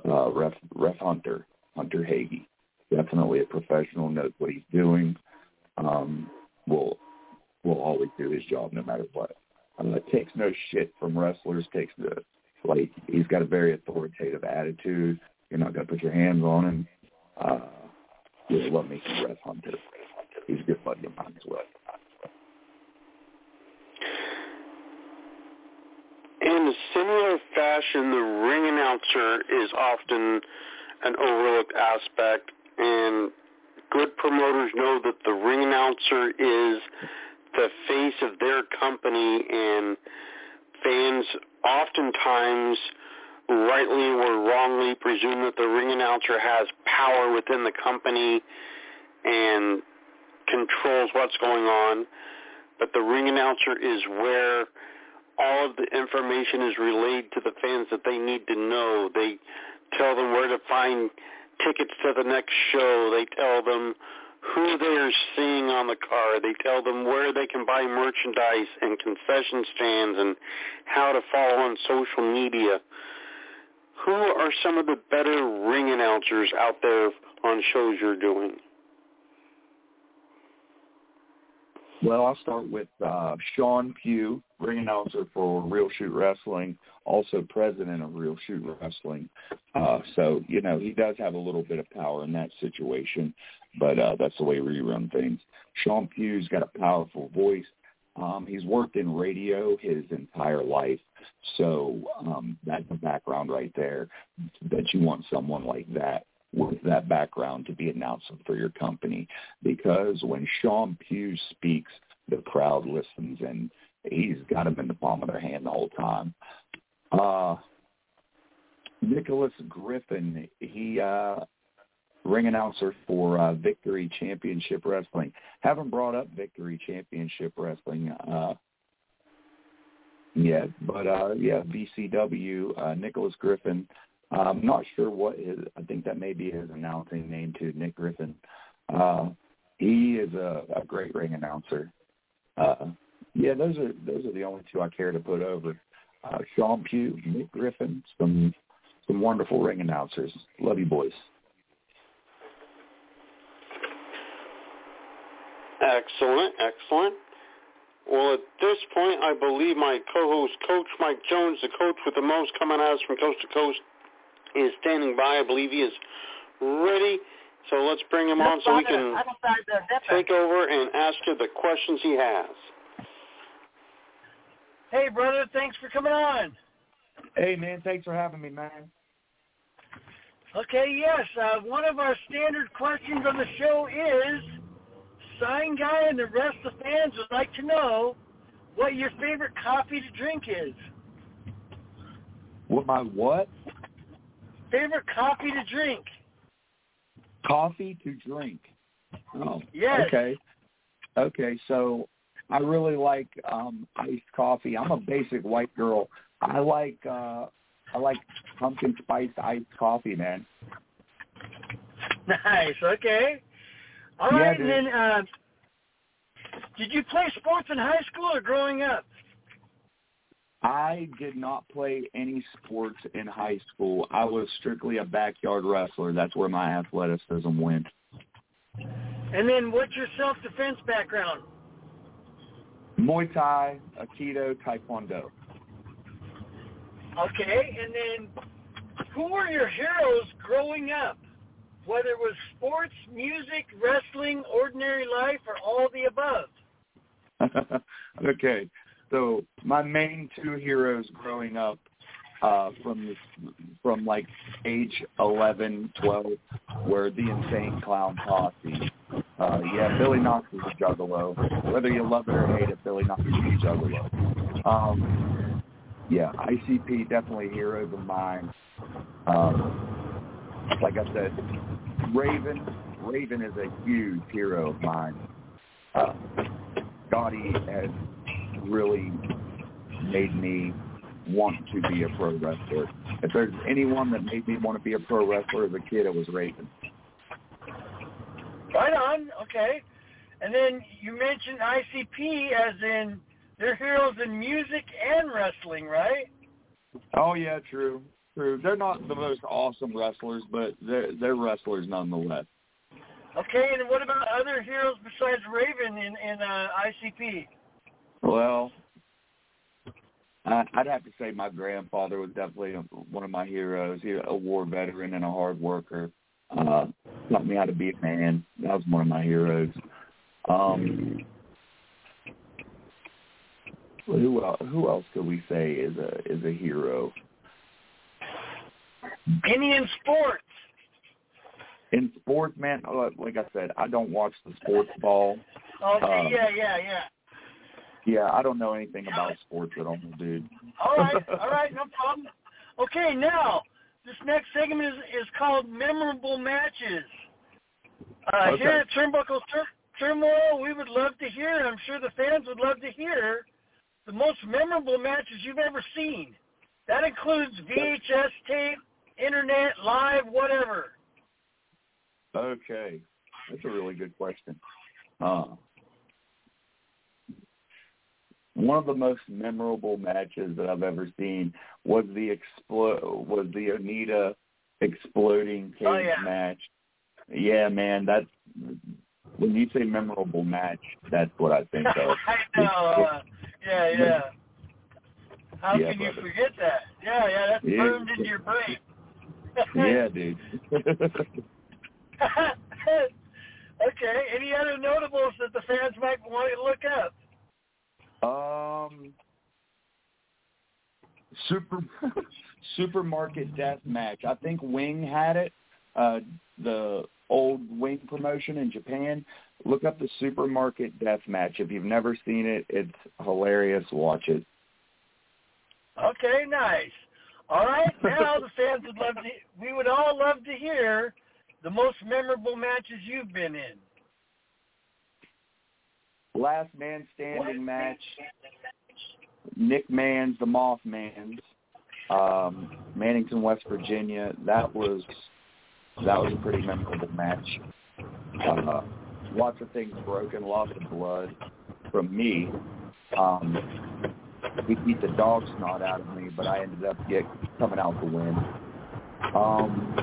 Uh, ref, ref Hunter, Hunter Hagee. Definitely a professional, knows what he's doing. Um, will will always do his job no matter what. Uh, takes no shit from wrestlers. Takes the like he's got a very authoritative attitude. You're not to put your hands on him. Uh, yeah, love me some Ref Hunter. He's a good buddy of mine as well. In a similar fashion, the ring announcer is often an overlooked aspect, and good promoters know that the ring announcer is the face of their company and fans oftentimes rightly or wrongly presume that the ring announcer has power within the company and controls what's going on. But the ring announcer is where all of the information is relayed to the fans that they need to know. They tell them where to find tickets to the next show. They tell them who they are seeing on the car. They tell them where they can buy merchandise and concession stands and how to follow on social media. Who are some of the better ring announcers out there on shows you're doing? Well, I'll start with uh, Sean Pugh, ring announcer for Real Shoot Wrestling, also president of Real Shoot Wrestling. Uh, so, you know, he does have a little bit of power in that situation, but uh, that's the way we run things. Sean Pugh's got a powerful voice. Um, he's worked in radio his entire life, so um, that's the background right there that you want someone like that with that background to be announcing for your company because when Sean Pugh speaks, the crowd listens and he's got them in the palm of their hand the whole time. Uh, Nicholas Griffin, he uh, ring announcer for uh, Victory Championship Wrestling. Haven't brought up Victory Championship Wrestling uh, yet, but uh, yeah, VCW. Uh, Nicholas Griffin I'm not sure what his. I think that may be his announcing name too, Nick Griffin. Uh, he is a, a great ring announcer. Uh, yeah, those are those are the only two I care to put over. Uh, Sean Pugh, Nick Griffin, some some wonderful ring announcers. Love you, boys. Excellent, excellent. Well, at this point, I believe my co-host, Coach Mike Jones, the coach with the most coming at us from coast to coast, is standing by. I believe he is ready So let's bring him on so we can take over and ask you the questions he has. Hey, brother, thanks for coming on. Hey, man, thanks for having me, man. Okay, yes. Uh, one of our standard questions on the show is, Sign Guy and the rest of the fans would like to know what your favorite coffee to drink is. What my what? Favorite coffee to drink. Coffee to drink. Oh, Yes. okay. Okay, so I really like um iced coffee. I'm a basic white girl. I like uh I like pumpkin spice iced coffee, man. Nice. Okay. All Yeah, right, dude. and then uh, did you play sports in high school or growing up? I did not play any sports in high school. I was strictly a backyard wrestler. That's where my athleticism went. And then what's your self-defense background? Muay Thai, Aikido, Taekwondo. Okay, and then who were your heroes growing up? Whether it was sports, music, wrestling, ordinary life, or all the above. okay, so my main two heroes growing up uh, from the, from like age eleven, twelve, were the Insane Clown Posse. Uh, yeah, Billy Knoxx is a juggalo. Whether you love it or hate it, Billy Knoxx is a juggalo. Um, yeah, ICP definitely heroes of mine. Um, like I said, Raven. Raven is a huge hero of mine. Uh, Gotti has really made me want to be a pro wrestler. If there's anyone that made me want to be a pro wrestler as a kid, it was Raven. Right on. Okay. And then you mentioned ICP as in they're heroes in music and wrestling, right? Oh yeah, true, They're not the most awesome wrestlers, but they're they're wrestlers nonetheless. Okay, and what about other heroes besides Raven in, in uh, ICP? Well, I, I'd have to say my grandfather was definitely one of my heroes. He a war veteran and a hard worker. Uh, taught me how to be a man. That was one of my heroes. Um, who else, who else could we say is a is a hero Any in sports? in sports? Man, uh, like I said, I don't watch the sports ball. Okay, Um, yeah, yeah, yeah. Yeah, I don't know anything about sports at all, dude. All right, all right, no problem. Okay, now this next segment is is called memorable matches. Uh, Okay. Here at Turnbuckle Tur- Turmoil, we would love to hear, and I'm sure the fans would love to hear, the most memorable matches you've ever seen. That includes VHS tape, internet, live, whatever. Okay, that's a really good question. Uh, one of the most memorable matches that I've ever seen was the explo- was the Onita exploding cage Oh, yeah. match. Yeah, man, that's when you say memorable match, that's what I think of. I know. Uh, yeah, yeah. How Yeah, can you forget that? Yeah, yeah, that's Yeah. burned into your brain. Yeah, dude. okay. Any other notables that the fans might want to look up? Um, super supermarket death match. I think Wing had it. Uh, the old Wing promotion in Japan. Look up the supermarket death match. If you've never seen it, it's hilarious. Watch it. Okay, nice. All right, now the fans would love to. We would all love to hear the most memorable matches you've been in. Last man standing match. Nick Man's the Mothman's. Um, Mannington, West Virginia. That was that was a pretty memorable match. Uh, lots of things broken, lots of blood from me. Um, he beat the dog snot out of me, but I ended up get coming out the win. Um,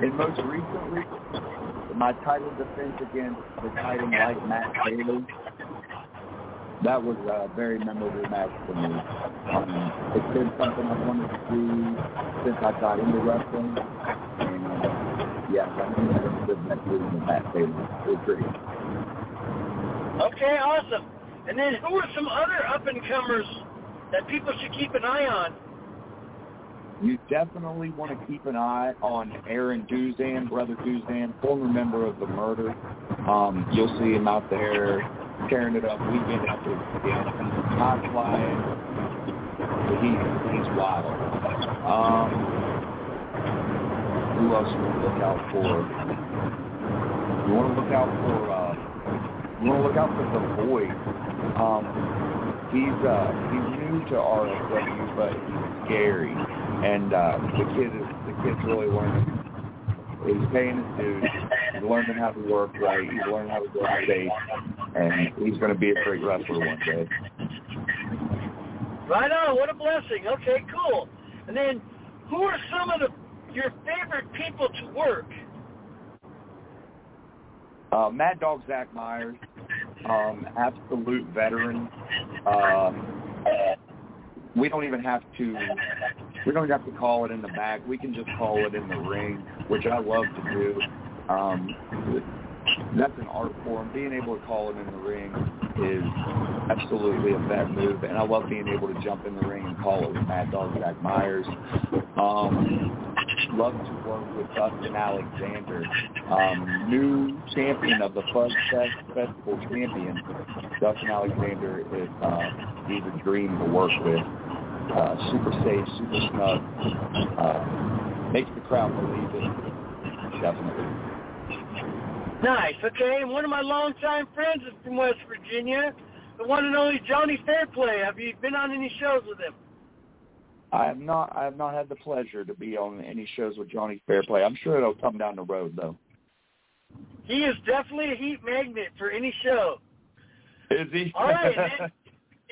and most recently, my title defense against the title like Matt Taylor. That was a very memorable match for me. Um, it's been something I've wanted to do since I got into wrestling, and yeah, I think that's the next in the back table. It's great. Okay, awesome. And then who are some other up and comers that people should keep an eye on? You definitely want to keep an eye on Aaron Duzan, brother Duzan, former member of the murder. Um, you'll see him out there tearing it up weekend after weekend, high flying. He's he's wild. Um, who else you want to look out for? You want to look out for uh, you want to look out for the boy. Um, he's uh, he's new to RSW, but he's scary and uh, the kid is the kid's really learning. He's paying his dues. He's learning how to work right. He's learning how to go safe, and he's going to be a great wrestler one day. Right on. What a blessing. Okay, cool. And then, who are some of the your favorite people to work? Uh, Mad Dog Zach Myers, um, absolute veteran. Um, we don't even have to we don't have to call it in the back. We can just call it in the ring, which I love to do. Um, that's an art form. Being able to call it in the ring is absolutely a bad move, and I love being able to jump in the ring and call it with Mad Dog Zach Myers. Um, love to work with Dustin Alexander, um, new champion of the Fuzz Fest Festival champion. Dustin Alexander is uh, he's a dream to work with uh, super safe, super snug. Uh, makes the crowd believe it. Definitely. Nice. Okay. And one of my longtime friends is from West Virginia, the one and only Johnny Fairplay. Have you been on any shows with him? I have not. I have not had the pleasure to be on any shows with Johnny Fairplay. I'm sure it'll come down the road, though. He is definitely a heat magnet for any show. Is he? All right. Then,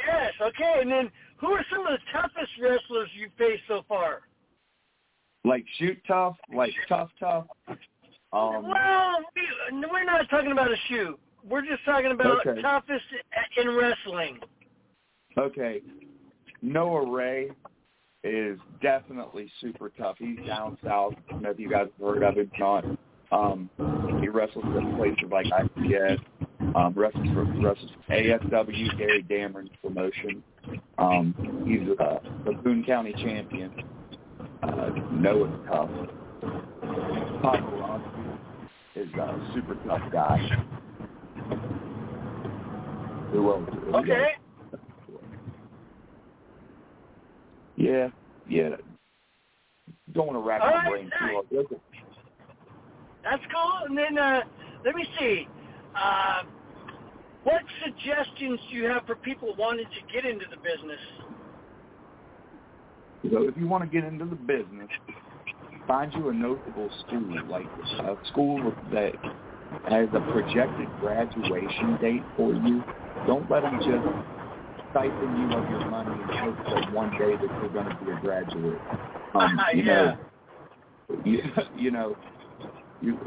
yes. Okay. And then who are some of the toughest wrestlers you've faced so far? Like shoot tough, like tough tough. Um, well, we, we're not talking about a shoot. We're just talking about okay. toughest in wrestling. Okay. Noah Ray is definitely super tough. He's down south. I don't know if you guys have heard of him, not. Um, he wrestles at places like IPS, um, wrestles for, wrestles for ASW, Gary Dameron's promotion. Um, he's uh, the Boone County champion. Uh, Noah's tough. Papa is a super tough guy. Who else? Okay. Yeah, yeah. Don't want to rack my brain too hard. That's cool. And then uh, let me see. Uh, what suggestions do you have for people wanting to get into the business? So if you want to get into the business, find you a notable school, like a school that has a projected graduation date for you. Don't let them just siphon you of your money and hope that one day that you're going to be a graduate. Um, you yeah. know, you, you know, you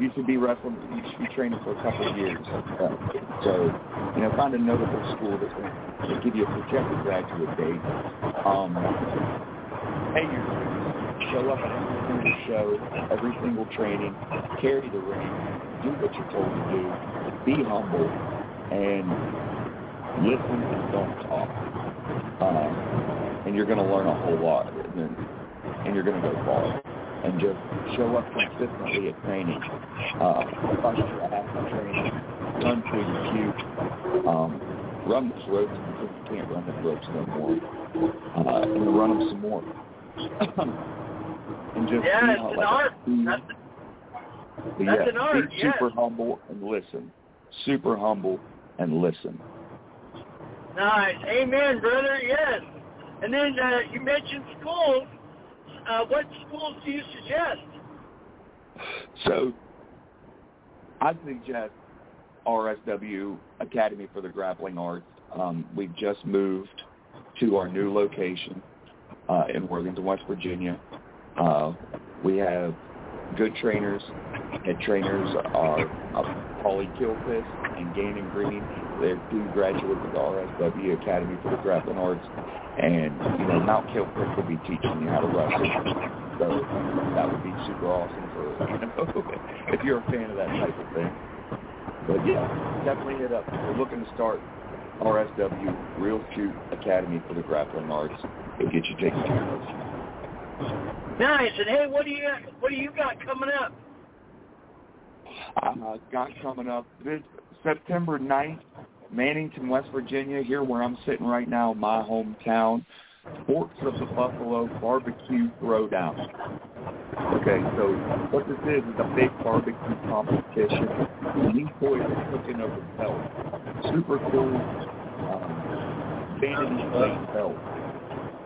you should be wrestling. You should be training for a couple of years. Uh, so, you know, find a notable school that's going to give you a projected graduate date. Um, pay your. Show up at every single show, every single training. Carry the ring. Do what you're told to do. Be humble and listen and don't talk. Uh, and you're going to learn a whole lot, and, and you're going to go far and just show up consistently at training. Uh, your ass at training, run through the queue, um, run the ropes until you can't run the ropes no more, uh, and run them some more. and just yeah, be, it's uh, an like art. Be, that's, yeah, that's an art. Be yes. super humble and listen. Super humble and listen. Nice. Amen, brother. Yes. And then uh, you mentioned schools. Uh, what schools do you suggest? So, I suggest RSW Academy for the Grappling Arts. Um, we've just moved to our new location uh, in Worthington, West Virginia. Uh, we have good trainers. Head trainers are Holly Kilfist and Gannon Green. They're two graduates of the RSW Academy for the Grappling Arts. And, you know, Mount Kilfist will be teaching you how to wrestle. So that would be super awesome for, you know, if you're a fan of that type of thing. But yeah, definitely hit up. We're looking to start RSW, Real Shoot Academy for the Grappling Arts. It'll get you taken care of. Nice. And hey, what do you what do you got coming up? Uh, got coming up this September 9th, Mannington, West Virginia, here where I'm sitting right now, my hometown. Forks of the Buffalo Barbecue Throwdown. Okay, so what this is is a big barbecue competition. These boys are cooking over belt. Super cool. Um, vanity plate belt.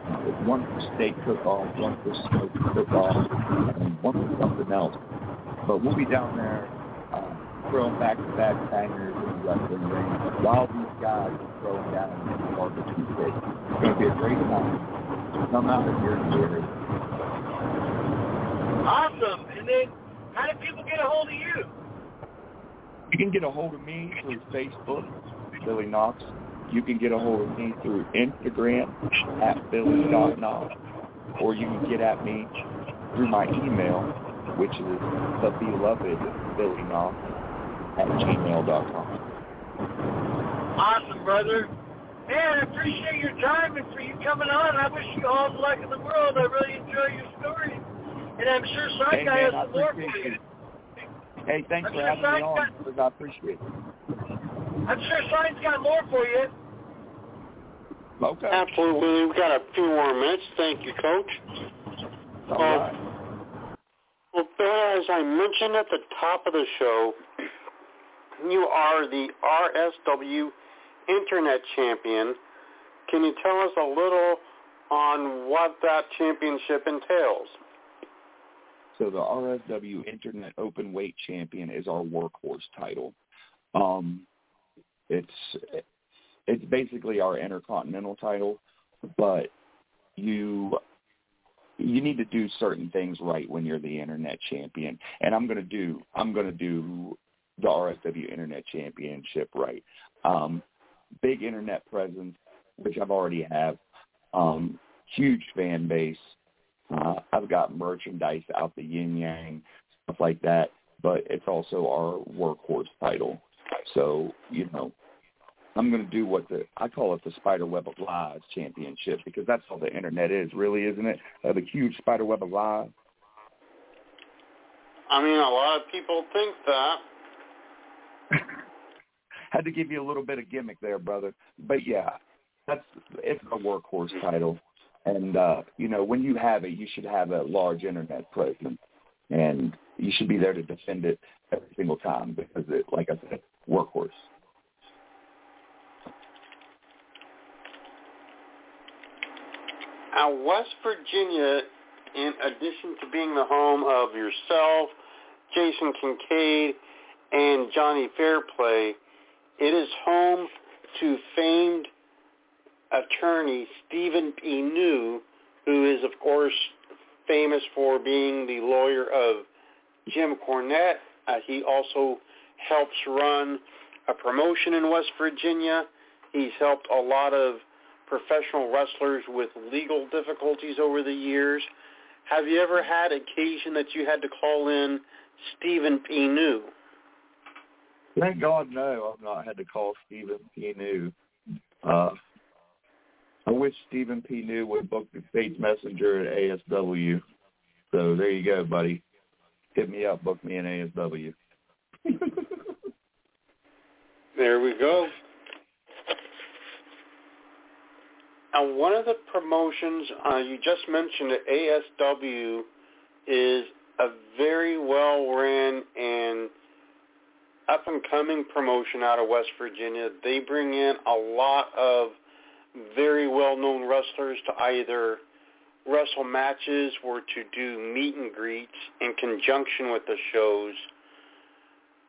Uh, one for steak cook-off, one for smoke cook-off, and one for something else. But we'll be down there uh, throwing back-to-back bangers in the wrestling ring while these guys are throwing down the barbecue pit. It's going to be a great time. Come out and hear the Awesome. And then how do people get a hold of you? You can get a hold of me through Facebook, Billy Knoxx. You can get a hold of me through Instagram at Billy.Knoxx. Or you can get at me through my email, which is the beloved Billy Knoxx at gmail.com. Awesome, brother. Man, I appreciate your time and for you coming on. I wish you all the luck in the world. I really enjoy your story. And I'm sure Sign hey, Guy man, has some more for you. it. Hey, thanks I'm for sure having me on. Guy- because I appreciate it. I'm sure Sign's got more for you. Okay. Absolutely. We've got a few more minutes. Thank you, Coach. All Well, right. Well, Bear, as I mentioned at the top of the show, you are the RSW Internet Champion. Can you tell us a little on what that championship entails? So the RSW Internet Open Weight Champion is our workhorse title. Um, it's it's basically our intercontinental title, but you you need to do certain things right when you're the internet champion. And I'm gonna do I'm gonna do the RSW Internet Championship right. Um, big internet presence, which I've already have. Um, huge fan base. Uh, I've got merchandise out the yin yang, stuff like that. But it's also our workhorse title. So you know, I'm going to do what the I call it the Spider Web of Lies Championship because that's all the internet is, really, isn't it? Uh, the huge Spider Web of Lies. I mean, a lot of people think that. Had to give you a little bit of gimmick there, brother. But yeah, that's it's a workhorse title, and uh, you know when you have it, you should have a large internet presence, and you should be there to defend it every single time because it, like I said, workhorse. Now, West Virginia, in addition to being the home of yourself, Jason Kincaid, and Johnny Fairplay, it is home to famed attorney Stephen P. New, who is, of course, famous for being the lawyer of Jim Cornette. Uh, he also helps run a promotion in West Virginia. He's helped a lot of professional wrestlers with legal difficulties over the years. Have you ever had occasion that you had to call in Stephen P. New? Thank God, no. I've not had to call Stephen P. New. Uh, I wish Stephen P. New would book the State's Messenger at ASW. So there you go, buddy. Hit me up. Book me in ASW. There we go. Now, one of the promotions uh, you just mentioned at ASW is a very well ran and up and coming promotion out of West Virginia. They bring in a lot of very well known wrestlers to either wrestle matches or to do meet and greets in conjunction with the shows.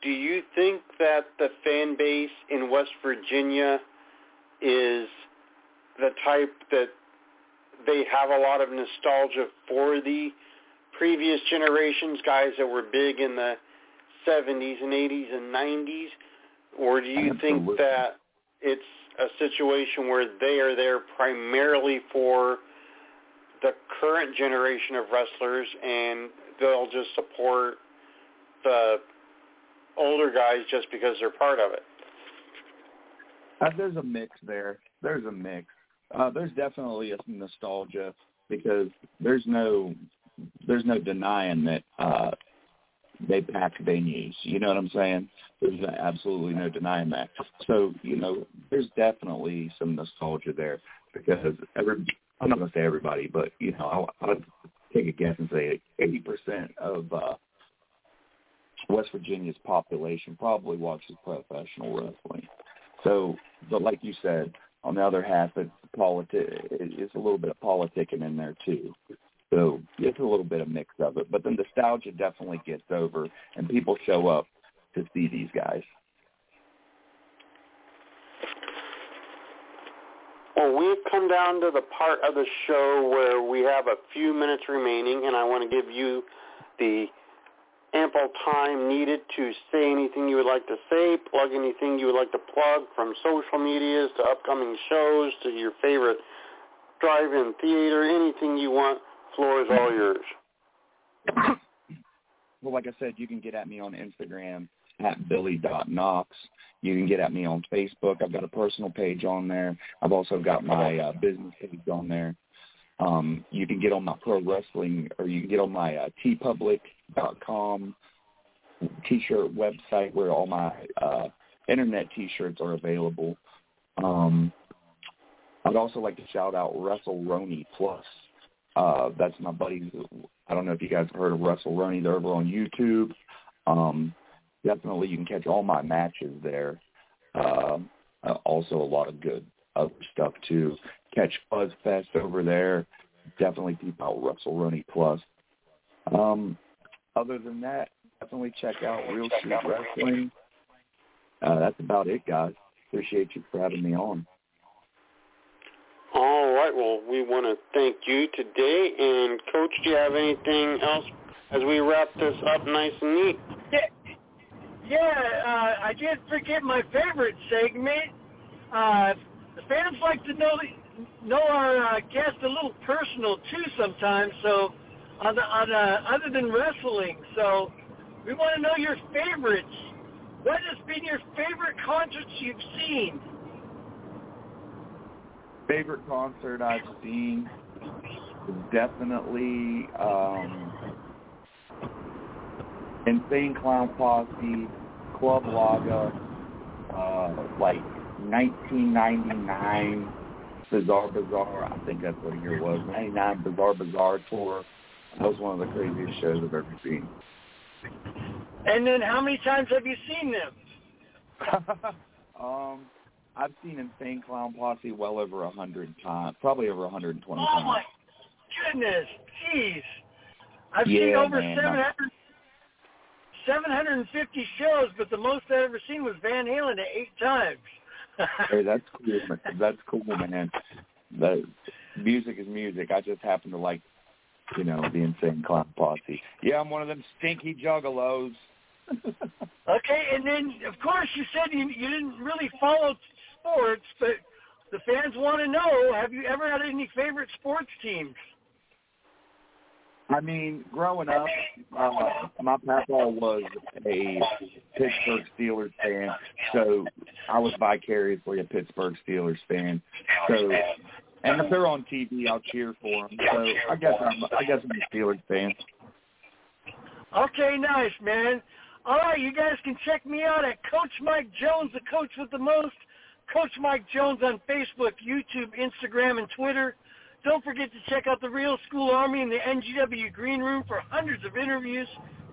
Do you think that the fan base in West Virginia is the type that they have a lot of nostalgia for the previous generations, guys that were big in the 70s and 80s and 90s, or do you Absolutely. think that it's a situation where they are there primarily for the current generation of wrestlers and they'll just support the older guys just because they're part of it? Uh, there's a mix there. There's a mix. Uh, there's definitely a nostalgia because there's no there's no denying that uh, they packed venues. You know what I'm saying? There's absolutely no denying that. So you know, there's definitely some nostalgia there because every I'm not gonna say everybody, but you know, I'll, I'll take a guess and say 80% of uh, West Virginia's population probably watches professional wrestling. So, but like you said, on the other half, it's politi- it's a little bit of politicking in there too. So it's a little bit of mix of it, but the nostalgia definitely gets over, and people show up to see these guys. Well, we've come down to the part of the show where we have a few minutes remaining, and I want to give you the ample time needed to say anything you would like to say, plug anything you would like to plug from social medias to upcoming shows to your favorite drive-in theater, anything you want. Floor is all yours. Well, like I said, you can get at me on Instagram at billy.knoxx. You can get at me on Facebook. I've got a personal page on there. I've also got my uh, business page on there. Um, you can get on my pro wrestling, or you can get on my uh, teepublic.com t-shirt website where all my uh, internet t-shirts are available. Um, I'd also like to shout out Wrestle Roni Plus. Uh, that's my buddy. I don't know if you guys have heard of Wrestle Roni. They're over on YouTube. Um, definitely, you can catch all my matches there. Uh, also, a lot of good other stuff too. Catch Buzz Fest over there. Definitely keep out Wrestle Roni Plus. Um, other than that, definitely check out Real Shoot Wrestling. Uh, that's about it, guys. Appreciate you for having me on. All right. Well, we want to thank you today. And, Coach, do you have anything else as we wrap this up nice and neat? Yeah, yeah uh, I did forget my favorite segment. Uh, the fans like to know know our uh, guest a little personal too sometimes. So, on the, on uh, other than wrestling, so we want to know your favorites. What has been your favorite concerts you've seen? favorite concert I've seen definitely um, Insane Clown Posse, Club Laga, uh, like 1999 Bizarre Bazaar. I think that's what the year was. 99 Bizarre Bazaar tour. That was one of the craziest shows I've ever seen. And then how many times have you seen them? um, I've seen Insane Clown Posse well over a hundred times, probably over a hundred and twenty oh times. Oh my goodness, jeez! I've yeah, seen over man. 700, 750 shows, but the most I've ever seen was Van Halen at eight times. Hey, that's cool. Man. That's cool, man. The music is music. I just happen to like, you know, the Insane Clown Posse. Yeah, I'm one of them stinky juggalos. okay, and then of course you said you, you didn't really follow sports, but the fans want to know: Have you ever had any favorite sports teams? I mean, growing up, uh, my papa was a Pittsburgh Steelers fan, so I was vicariously a Pittsburgh Steelers fan. So, and if they're on TV, I'll cheer for them. So I guess I'm, I guess I'm a Steelers fan. Okay, nice, man. All right, you guys can check me out at Coach Mike Jones, the coach with the most. Coach Mike Jones on Facebook, YouTube, Instagram, and Twitter. Don't forget to check out the Real School Army and the NGW Green Room for hundreds of interviews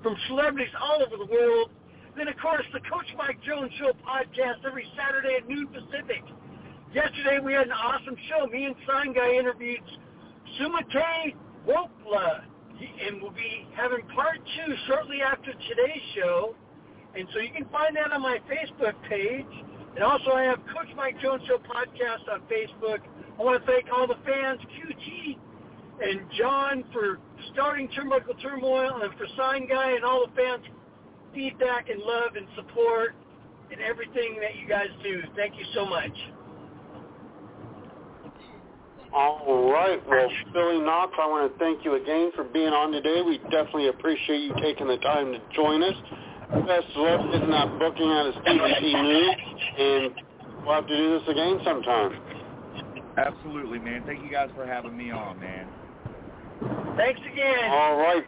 from celebrities all over the world. Then, of course, the Coach Mike Jones Show podcast every Saturday at noon Pacific. Yesterday, we had an awesome show. Me and Sign Guy interviewed Sumate Wopla, and we'll be having part two shortly after today's show. And so you can find that on my Facebook page. And also I have Coach Mike Jones Show podcast on Facebook. I want to thank all the fans, QT and John for starting Turnbuckle Turmoil and for Sign Guy and all the fans feedback and love and support and everything that you guys do. Thank you so much. All right. Well, Billy Knoxx, I want to thank you again for being on today. We definitely appreciate you taking the time to join us. Best of luck getting that booking out of Stephen P. New, and we'll have to do this again sometime. Absolutely, man. Thank you guys for having me on, man. Thanks again. All right.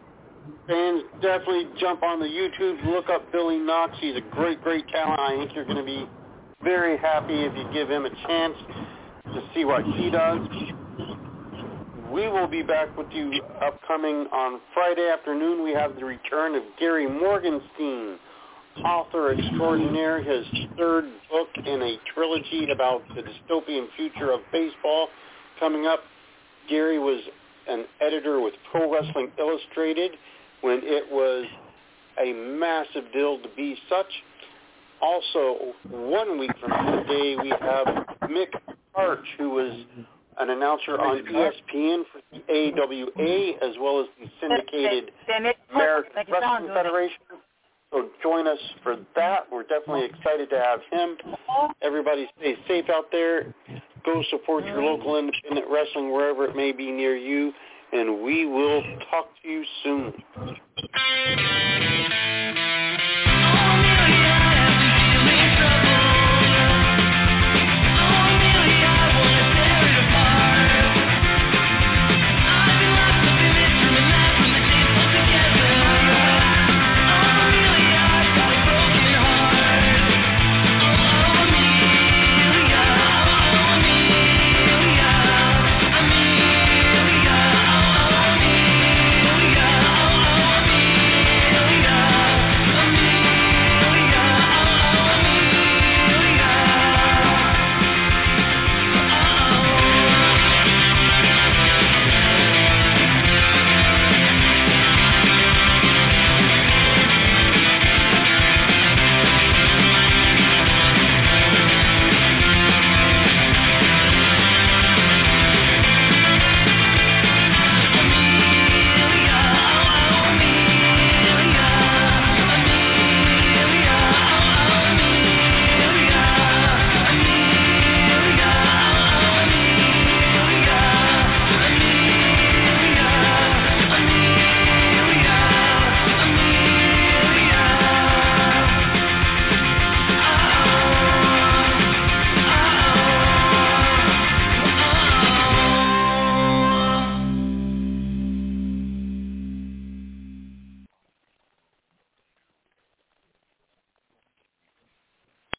Fans, definitely jump on the YouTube, look up Billy Knoxx. He's a great, great talent. I think you're going to be very happy if you give him a chance to see what he does. We will be back with you upcoming on Friday afternoon. We have the return of Gary Morgenstein, author extraordinaire, his third book in a trilogy about the dystopian future of baseball coming up. Gary was an editor with Pro Wrestling Illustrated when it was a massive deal to be such. Also, one week from today, we have Mick Karch, who was an announcer on ESPN for the AWA as well as the syndicated American Wrestling Federation. So join us for that. We're definitely excited to have him. Everybody stay safe out there. Go support your local independent wrestling wherever it may be near you. And we will talk to you soon.